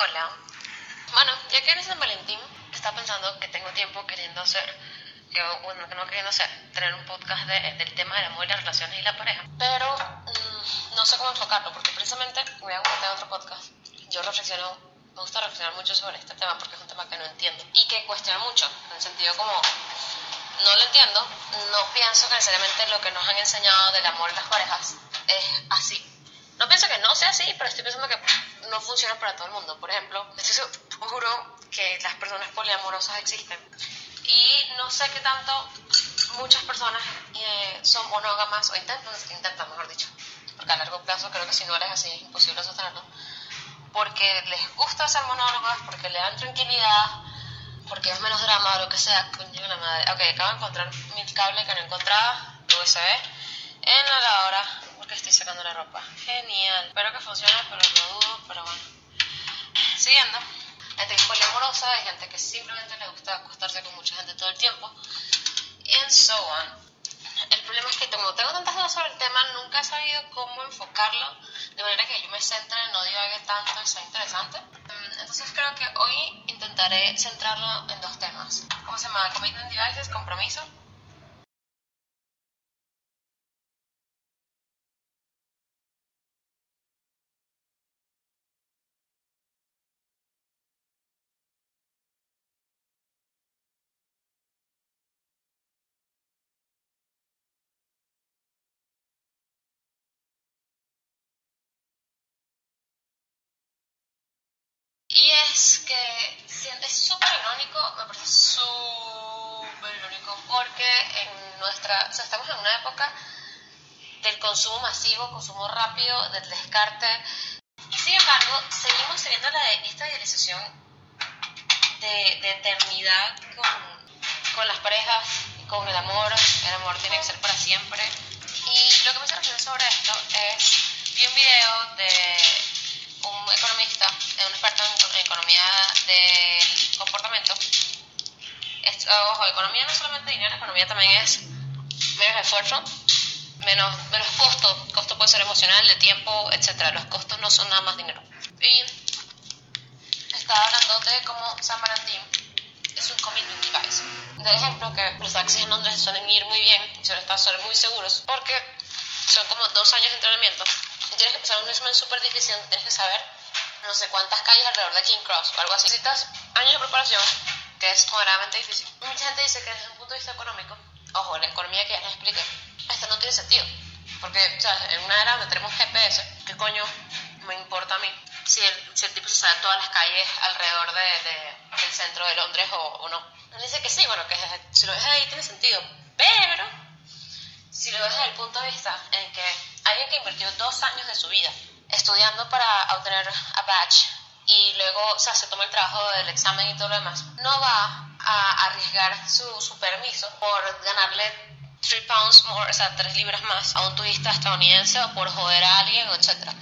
Hola. Bueno, ya que eres San Valentín, estaba pensando que tengo tiempo queriendo hacer, que, bueno, que no queriendo hacer, tener un podcast de- del tema del amor y las relaciones y la pareja. Pero mm, no sé cómo enfocarlo, porque precisamente voy a comentar otro podcast. Yo reflexiono, me gusta reflexionar mucho sobre este tema porque es un tema que no entiendo y que cuestiona mucho, en el sentido como no lo entiendo, no pienso que necesariamente lo que nos han enseñado del amor y las parejas es así. No pienso que no sea así, pero estoy pensando que no funciona para todo el mundo. Por ejemplo, estoy seguro que las personas poliamorosas existen. Y no sé qué tanto muchas personas eh, son monógamas o intentan, intentan, mejor dicho. Porque a largo plazo creo que si no eres así es imposible sostenerlo. Porque les gusta ser monógamas, porque le dan tranquilidad, porque es menos drama o lo que sea. La madre. Ok, acabo de encontrar mi cable que no encontraba, USB, en la lavadora, porque estoy sacando la ropa. Genial. Espero que funcione, pero lo dudo, pero bueno. Siguiendo. Gente que es poliamorosa, hay gente que simplemente le gusta acostarse con mucha gente todo el tiempo. And so on. El problema es que como tengo tantas dudas sobre el tema, nunca he sabido cómo enfocarlo de manera que yo me centre, no divague tanto y sea interesante. Mm, Entonces creo que hoy intentaré centrarlo en dos temas. ¿Cómo se llama? Commitment Devices, compromiso. Y es que es súper irónico, me parece súper irónico, porque en nuestra, o sea, estamos en una época del consumo masivo, consumo rápido, del descarte, y sin embargo, seguimos teniendo la, esta idealización de, de eternidad con, con las parejas, con el amor, el amor tiene que ser para siempre. Y lo que me hace sobre esto es, vi un video de un economía del comportamiento. Esto, ojo, economía no es solamente dinero, economía también es menos esfuerzo, menos, menos costo. Costo puede ser emocional, de tiempo, etcétera. Los costos no son nada más dinero. Y estaba hablando de cómo San Valentín es un commitment device. De ejemplo, que los taxis en Londres suelen ir muy bien y suelen estar muy seguros porque son como dos años de entrenamiento. Y tienes que empezar un examen súper difícil, tienes que saber no sé cuántas calles alrededor de King Cross o algo así. Necesitas años de preparación, que es moderadamente difícil. Mucha gente dice que desde un punto de vista económico, ojo, la economía que ya les expliqué, esto no tiene sentido. Porque, sea, en una era donde tenemos GPS, ¿qué coño me importa a mí? Si el, si el tipo se sabe todas las calles alrededor de, de- del centro de Londres o, o no. Él dice que sí, bueno, que si lo ves ahí tiene sentido. Pero, si lo ves desde el punto de vista en que alguien que invirtió dos años de su vida estudiando para obtener a badge y luego o sea, se toma el trabajo del examen y todo lo demás, no va a arriesgar su, su permiso por ganarle 3 pounds more, o sea, 3 libras más a un turista estadounidense o por joder a alguien, etc.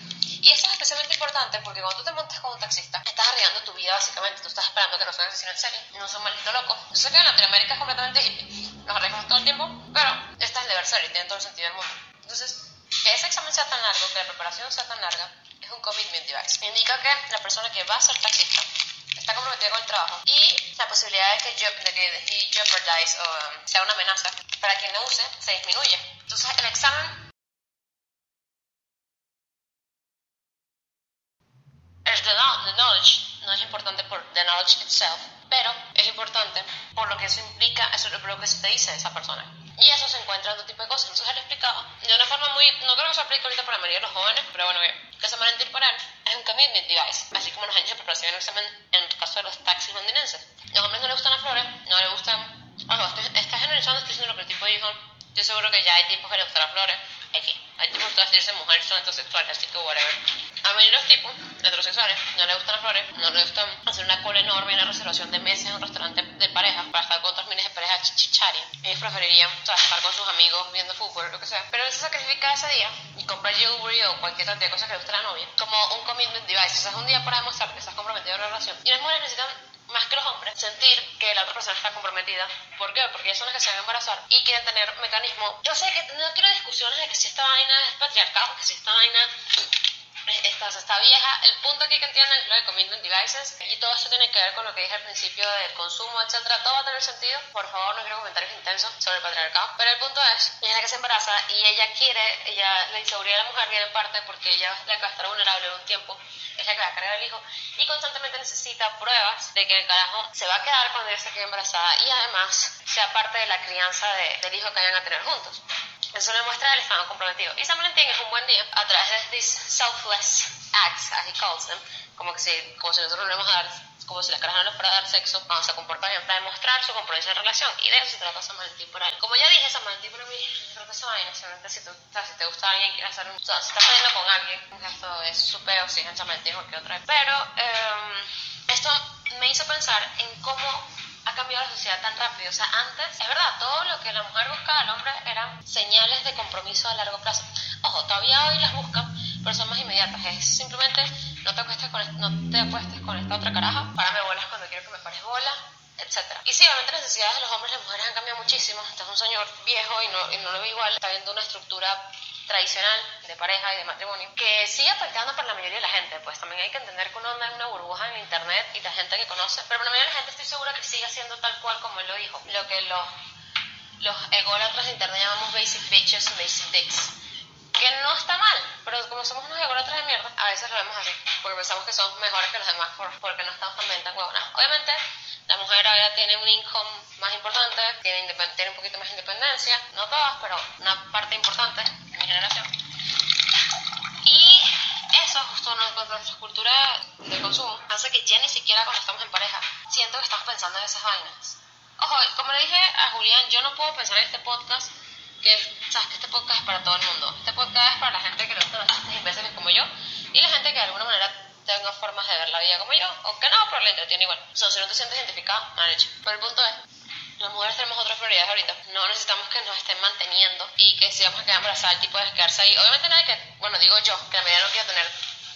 Y eso es especialmente importante porque cuando tú te montas con un taxista, estás arriesgando tu vida básicamente. Tú estás esperando que no sea asesino en serie, no sea un maldito loco. Yo sé que en Latinoamérica es completamente nos arriesgamos todo el tiempo, pero esta es deber ser y tiene todo el sentido del mundo. Entonces, que ese examen sea tan largo, que la preparación sea tan larga, es un commitment device. Indica que la persona que va a ser taxista está comprometida con el trabajo y la posibilidad de que, de que he jeopardize o um, sea una amenaza para quien lo use se disminuye. Entonces, el examen el the, know- the knowledge no es importante por the knowledge itself, pero es importante por lo que eso implica, eso es lo que se te dice esa persona. Y eso se encuentra en otro tipo de cosas. Entonces él explicaba de una forma muy, no creo que se aplique ahorita para la mayoría de los jóvenes, pero bueno, que San Valentín para él es un commitment device, así como los años de preparación en el examen en el caso de los taxis londinenses. Los hombres no les gustan las flores, no les gustan, ojo, está generalizando, estoy diciendo lo que el tipo dijo, yo seguro que ya hay tipos que les gustan las flores, X. Hay tipos que vestirse mujeres son heterosexuales, así que whatever. Mí los tipos heterosexuales no les gustan las flores, no les gustan hacer una cola enorme y una reservación de mesas en un restaurante de pareja para estar con otras miles de parejas chichari. Ellos preferirían o sea, estar con sus amigos viendo fútbol o lo que sea. Pero se sacrifica ese día y compra jewelry o cualquier cantidad de cosas que le guste a la novia como un commitment device. O sea, es un día para demostrar que estás comprometido en una relación. Y las mujeres necesitan más que los hombres, sentir que la otra persona está comprometida. ¿Por qué? Porque ellas son las que se van a embarazar y quieren tener mecanismos. Yo sé que no quiero discusiones de que si esta vaina es patriarcado, que si esta vaina esta, está vieja. El punto aquí que entienden lo de commitment devices y todo esto tiene que ver con lo que dije al principio del consumo, etcétera. Todo va a tener sentido. Por favor, no quiero comentarios intensos sobre el patriarcado. Pero el punto es, ella que se embaraza y ella quiere, ella la inseguridad de la mujer viene en parte porque ella es la que va a estar vulnerable un tiempo, es la que va a cargar el hijo y constantemente necesita pruebas de que el carajo se va a quedar cuando ella se quede embarazada y además sea parte de la crianza del hijo que vayan a tener juntos. Eso le muestra el estado comprometido. Y San Valentín es un buen día a través de these selfless acts, as he calls them, como, que si, como si nosotros le vamos a dar, como si las caras no les fuera a dar sexo, vamos a comportar bien para demostrar su compromiso en relación. Y de eso se trata San Valentín por ahí. Como ya dije, San Valentín para mí se trata esa vaina, si, tú, si te gusta alguien, quieres hacer un... O sea, si estás saliendo con alguien, esto es su peo, si es en San Valentín o cualquier otra. Pero um, esto me hizo pensar en cómo cambiado la sociedad tan rápido. O sea, antes, es verdad, todo lo que la mujer buscaba al hombre eran señales de compromiso a largo plazo. Ojo, todavía hoy las buscan, pero son más inmediatas. Es simplemente no te acuestes con, esta otra caraja, párame bolas cuando quiero que me pares bola, etc. Y sí, obviamente las necesidades de los hombres y las mujeres han cambiado muchísimo. Este es un señor viejo y no, y no lo ve igual. Está viendo una estructura tradicional de pareja y de matrimonio que sigue afectando para la mayoría de la gente. Pues también hay que entender que uno anda en una burbuja en internet y la gente que conoce, pero para la mayoría de la gente estoy segura que sigue siendo tal cual como él lo dijo. Lo que los, los ególatras de internet llamamos basic bitches, basic dicks. Que no está mal, pero como somos unos ególatras de mierda, a veces lo vemos así, porque pensamos que somos mejores que los demás porque no estamos tan bien huevonados. Obviamente, la mujer ahora tiene un income más importante, tiene, tiene un poquito más de independencia, no todas, pero una parte importante generación. Y eso, justo nuestra cultura de consumo, hace que ya ni siquiera cuando estamos en pareja siento que estamos pensando en esas vainas. Ojo, como le dije a Julián, yo no puedo pensar en este podcast que, sabes que este podcast es para todo el mundo. Este podcast es para la gente que le gusta los chistes imbéciles como yo y la gente que de alguna manera tenga formas de ver la vida como yo, o que no, pero le entretiene igual. O sea, si no te sientes identificado, mal hecho. Pero el punto es, las mujeres tenemos otras prioridades ahorita. No necesitamos que nos estén manteniendo y que si vamos a quedar embarazadas, el tipo de quedarse ahí. Obviamente nadie que, bueno, digo yo, que la medida no quiera tener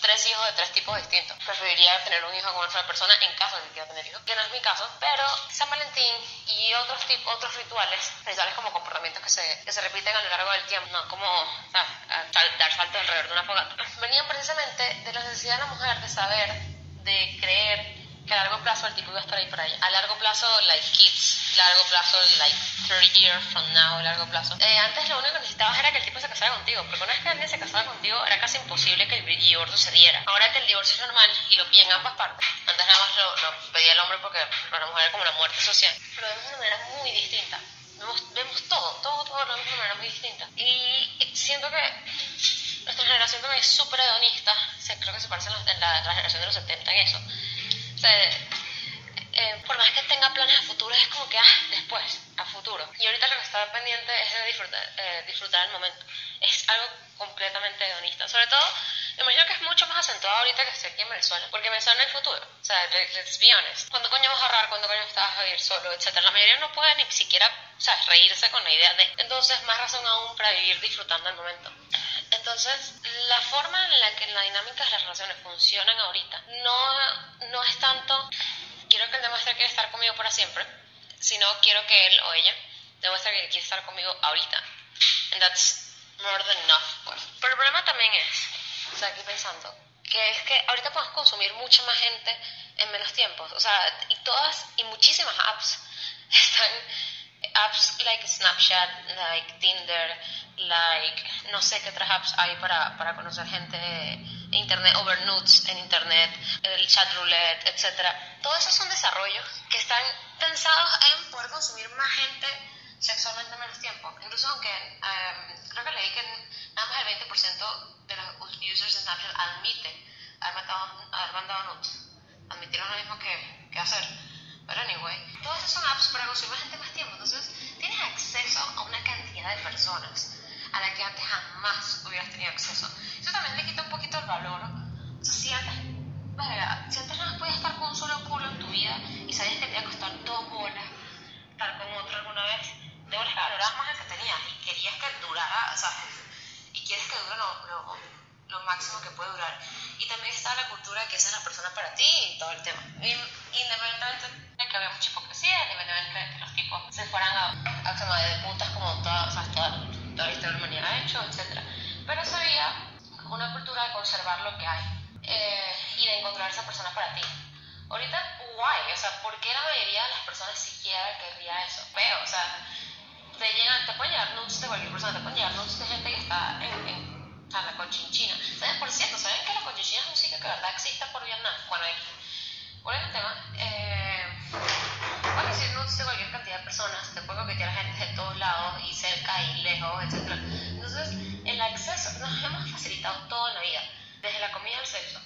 tres hijos de tres tipos distintos. Preferiría tener un hijo con otra persona en caso de que quiera tener hijos, que no es mi caso. Pero San Valentín y otros tipos, otros rituales, rituales como comportamientos que se, que se repiten a lo largo del tiempo, no como dar salto alrededor de una fogata, venían precisamente de la necesidad de la mujer de saber, de creer que a largo plazo el tipo iba a estar ahí para ella. A largo plazo, like kids, largo plazo, like 30 years from now, largo plazo. Eh, antes lo único que necesitabas era que el tipo se casara contigo, porque una vez que alguien se casaba contigo era casi imposible que el divorcio se diera. Ahora que el divorcio es normal y lo piden ambas partes, antes nada más lo, pedía el hombre porque para la mujer era como la muerte social, pero vemos de una manera muy distinta. Vemos, vemos todo, todo, todo lo vemos de una manera muy distinta. Y siento que nuestra generación también es súper hedonista, creo que se parece en la, la generación de los 70 en eso eh, por más que tenga planes a futuro, es como que, ah, después, a futuro. Y ahorita lo que está pendiente es de disfrutar, eh, disfrutar el momento. Es algo completamente hedonista. Sobre todo, me imagino que es mucho más acentuado ahorita que estoy aquí en Venezuela, porque Venezuela en el futuro. O sea, let's be honest. ¿Cuándo coño vas a ahorrar? ¿Cuándo coño estás a vivir solo? Etcétera. La mayoría no puede ni siquiera, o sea, reírse con la idea de. Entonces, más razón aún para vivir disfrutando el momento. Entonces, la forma en la que las dinámicas de las relaciones funcionan ahorita no, no es tanto quiero que él demuestre que quiere estar conmigo para siempre, sino quiero que él o ella demuestre que quiere estar conmigo ahorita. And that's more than enough. Pues. Pero el problema también es, o sea, aquí pensando, que es que ahorita podemos consumir mucha más gente en menos tiempos. O sea, y todas, y muchísimas apps están apps like Snapchat, like Tinder, like no sé qué otras apps hay para, para conocer gente en internet, Overnuts en internet, el chat roulette, etcétera. Todos esos son desarrollos que están pensados en poder consumir más gente sexualmente en menos tiempo. Incluso aunque em, creo que leí que nada más el 20% de los users de Snapchat admite haber, mandado, haber mandado nudes. Admitieron lo mismo que, que hacer pero anyway, todas esas son apps para consumir gente más tiempo. Entonces, tienes acceso a una cantidad de personas a la que antes jamás hubieras tenido acceso. Eso también le quita un poquito el valor. Si antes, sea, ¿por qué la mayoría de las personas siquiera querría eso? Pero, o sea, te, llegan, te pueden llegar nudes de cualquier persona, te pueden llegar nudes de gente que está en, en, sea, la conchinchina. ¿Saben? Por cierto, ¿saben que la conchinchina es un sitio que de verdad existe por Vietnam? Bueno, aquí. Bueno, el tema, eh, puedes decir nudes de cualquier cantidad de personas, te puede coquetear gente de todos lados y cerca y lejos, etc. Entonces, el acceso, nos hemos facilitado todo en la vida, desde la comida al sexo.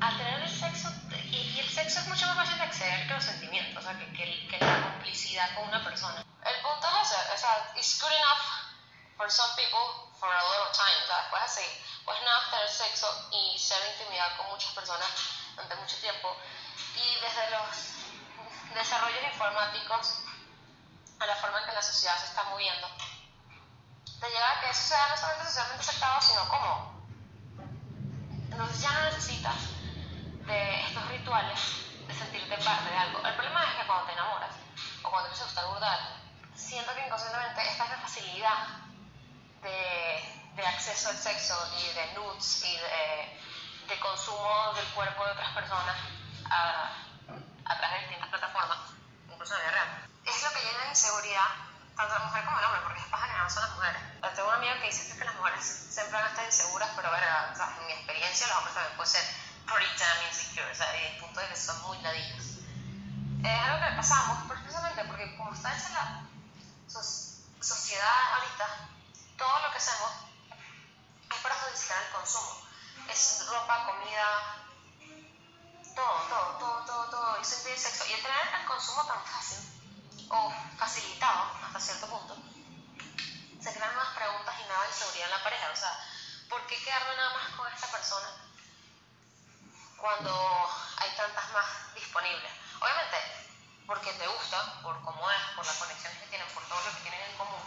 Y al tener el sexo, y, el sexo es mucho más fácil de acceder que los sentimientos, o sea, que, que, que la complicidad con una persona. El punto es ese, o sea, it's good enough for some people for a little time, o sea, después así, pues nada, tener sexo y ser intimidad con muchas personas durante mucho tiempo. Y desde los desarrollos informáticos a la forma en que la sociedad se está moviendo, te llega a que eso sea no solamente socialmente aceptado, sino cómodo. Entonces ya no necesitas de estos rituales de sentirte parte de algo. El problema es que cuando te enamoras o cuando te empieza a gustar burdar, siento que inconscientemente esta es la facilidad de, de, acceso al sexo y de nudes y de, de, consumo del cuerpo de otras personas a, a través de distintas plataformas, incluso en la real. Es lo que llena de inseguridad tanto la mujer como el hombre, porque es paja que son las mujeres. Tengo una amiga que dice que las mujeres siempre van a estar inseguras, pero sea, en mi experiencia los hombres también pueden ser pretty damn insecure, o sea, el punto de que son muy ladillas. Es algo que pasamos precisamente porque como está hecha la sociedad ahorita, todo lo que hacemos es para solicitar el consumo. Es ropa, comida, todo, todo, todo, todo, todo. Y sexo. Y el tener el consumo tan fácil o facilitado hasta cierto punto, se crean más preguntas y nada de inseguridad en la pareja. O sea, ¿por qué quedarme nada más con esta persona cuando hay tantas más disponibles? Obviamente, porque te gusta, por cómo es, por las conexiones que tienen, por todo lo que tienen en común,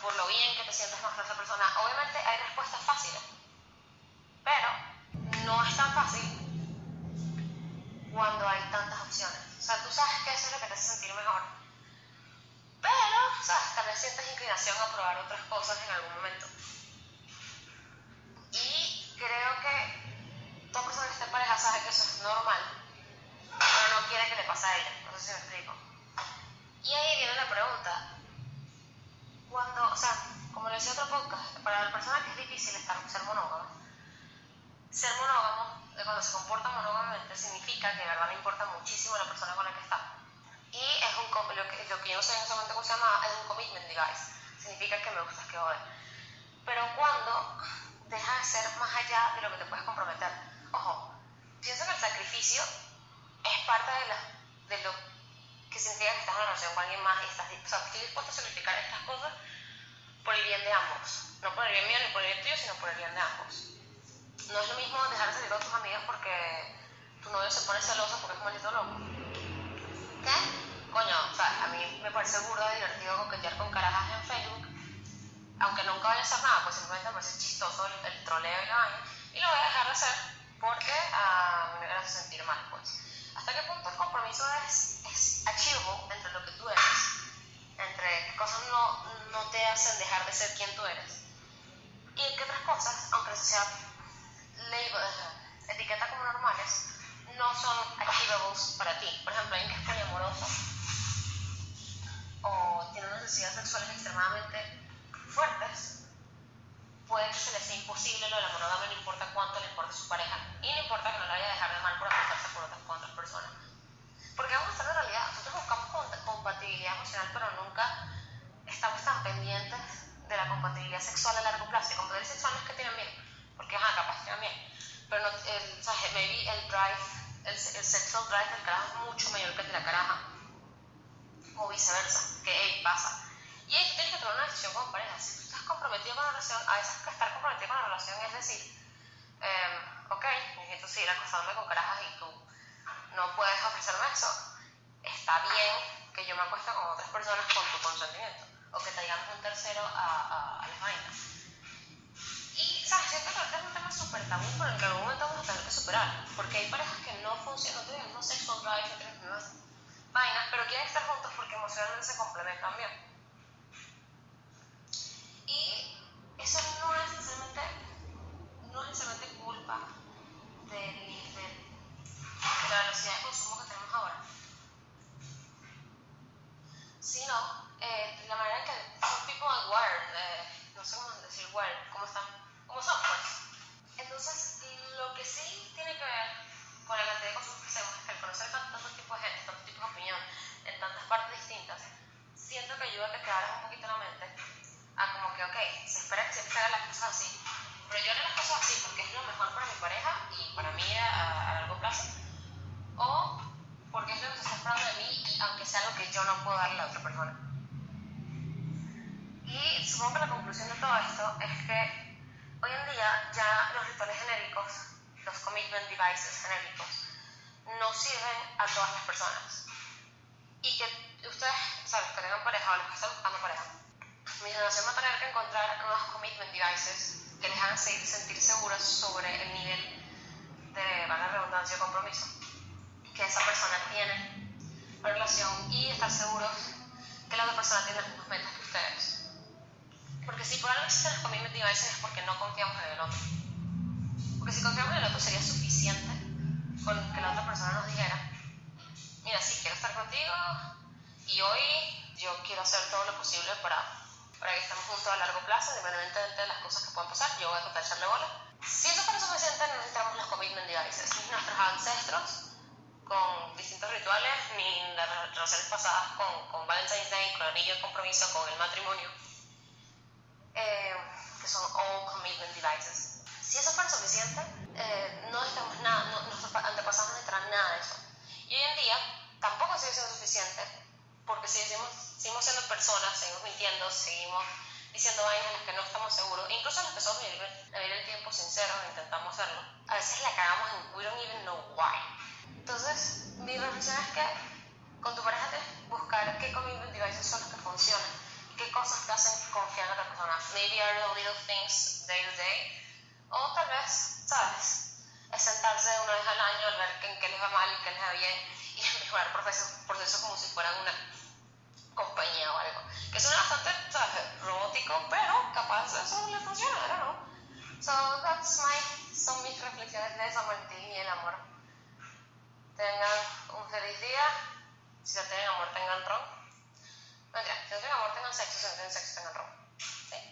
por lo bien que te sientes más con esa persona. Obviamente hay respuestas fáciles, pero no es tan fácil cuando hay tantas opciones. O sea, tú sabes que eso es lo que te hace sentir mejor. Pero, ¿sabes? Tal vez sientes inclinación a probar otras cosas en algún momento. Y creo que toda persona que esté en pareja sabe que eso es normal, pero no quiere que le pase a ella. No sé si me explico. Y ahí viene la pregunta. Cuando, o sea, como le decía otro podcast, para la persona que es difícil estar, ser monógamo, ser monógamo, cuando se comporta monógamamente, significa que de verdad le importa muchísimo la persona con la que está. Y es un, lo que, lo que yo no sé en ese momento cómo se llama, es un commitment device. Significa que me gustas, que joder. Pero cuando deja de ser más allá de lo que te puedes comprometer. Ojo, pienso que el sacrificio es parte de, la, de lo que significa que estás en una relación con alguien más y estás o sea, estoy dispuesto a sacrificar estas cosas por el bien de ambos. No por el bien mío ni por el bien tuyo, sino por el bien de ambos no es lo mismo dejar de salir con tus amigas porque tu novio se pone celoso porque es un maldito loco. ¿Qué? Coño, o sea, a mí me parece burda divertido coquetear con carajas en Facebook, aunque nunca vaya a hacer nada, pues simplemente me parece chistoso el, troleo y la vaina, y lo voy a dejar de hacer porque uh, me hace sentir mal, pues. ¿Hasta qué punto el compromiso es, es achievable entre lo que tú eres, entre qué cosas no, no te hacen dejar de ser quien tú eres? Y qué otras cosas, aunque la sociedad label, etiqueta como normales, no son achievables para ti. Por ejemplo, alguien que es poliamoroso o tiene necesidades sexuales extremadamente fuertes, puede que se le sea imposible lo de la monogamia, no importa cuánto le importe su pareja y no importa que no la vaya a dejar de mal por acostarse por otras, con otras personas. Porque vamos a estar en realidad, nosotros buscamos compatibilidad emocional, pero nunca estamos tan pendientes de la compatibilidad sexual a largo plazo. Y compatibilidad sexual no es que tienen bien, porque ajá, capaz también. Pero no, el, o sea, maybe el drive, el, el sexual drive del carajo es mucho mayor que el de la caraja. O viceversa, que hey, pasa. Y ahí tienes que tomar una decisión como pareja. Si tú comprometido con la relación, a veces estar comprometido con la relación es decir, eh, ok, necesito seguir acostándome con carajas y tú no puedes ofrecerme eso. Está bien que yo me acueste con otras personas con tu consentimiento. O que traigamos un tercero a, a, a las vainas y, ¿sabes? Siento que este es un tema súper tabú, pero en que algún momento vamos a tener que superar. Porque hay parejas que no funcionan, no tienen el mismo sexual drive, no tienen las vainas, pero quieren estar juntos porque emocionalmente se complementan bien. Y eso no es necesariamente no es necesariamente culpa del, de la velocidad de consumo que tenemos ahora, sino eh, la manera en que son people are wired, eh, no sé cómo decir wired, cómo están, cómo son pues. Entonces, lo que sí cosas así, pero yo haré las cosas así porque es lo mejor para mi pareja y para mí a, a largo plazo, o porque es lo que se está esperando de mí y aunque sea algo que yo no puedo darle a la otra persona. Y supongo que la conclusión de todo esto es que hoy en día ya los rituales genéricos, los commitment devices genéricos, no sirven a todas las personas. Y que ustedes, ¿sabes? Que tengan pareja o los que están buscando pareja, mi generación va a tener que encontrar nuevos commitment devices que les hagan sentir seguros sobre el nivel de, la redundancia, compromiso que esa persona tiene la relación y estar seguros que la otra persona tiene las mismas metas que ustedes. Porque si por algo existen los commitment devices es porque no confiamos en el otro. Porque si confiamos en el otro sería suficiente con que la otra persona nos dijera, mira, sí, quiero estar contigo y hoy yo quiero hacer todo lo posible para, para que estemos juntos a largo plazo, independientemente de las cosas que puedan pasar, yo voy a tratar de echarle bola. Si eso fuera suficiente, no necesitamos los commitment devices. Nuestros ancestros con distintos rituales, ni las relaciones pasadas con, con Valentine's Day, con el anillo de compromiso, con el matrimonio, eh, que son all commitment devices. Si eso fuera suficiente, eh, no necesitamos nada, no, nuestros antepasados no necesitan nada de eso. Y hoy en día tampoco sigue siendo suficiente, porque si decimos, seguimos siendo personas, seguimos mintiendo, seguimos diciendo vainas en las que no estamos seguros, incluso en las que somos vivir, vivir el tiempo sincero, intentamos hacerlo, a veces la cagamos en we don't even know why. Entonces, mi reflexión es que con tu pareja tienes que buscar qué commitment devices son los que funcionan qué cosas te hacen confiar en otra persona. Maybe are the little things day to day, o tal vez, ¿sabes? Es sentarse una vez al año al ver en qué les va mal y qué les va bien y mejorar procesos, como si fueran una compañía o algo. Que suena bastante. Robótico, pero capaz eso le funciona, ¿no? So, that's my, son mis reflexiones de San Martín y el amor. Tengan un feliz día. Si no tienen amor, tengan ron. Mentira, si no tienen amor, tengan sexo. Si no tienen sexo, tengan ron. ¿Sí?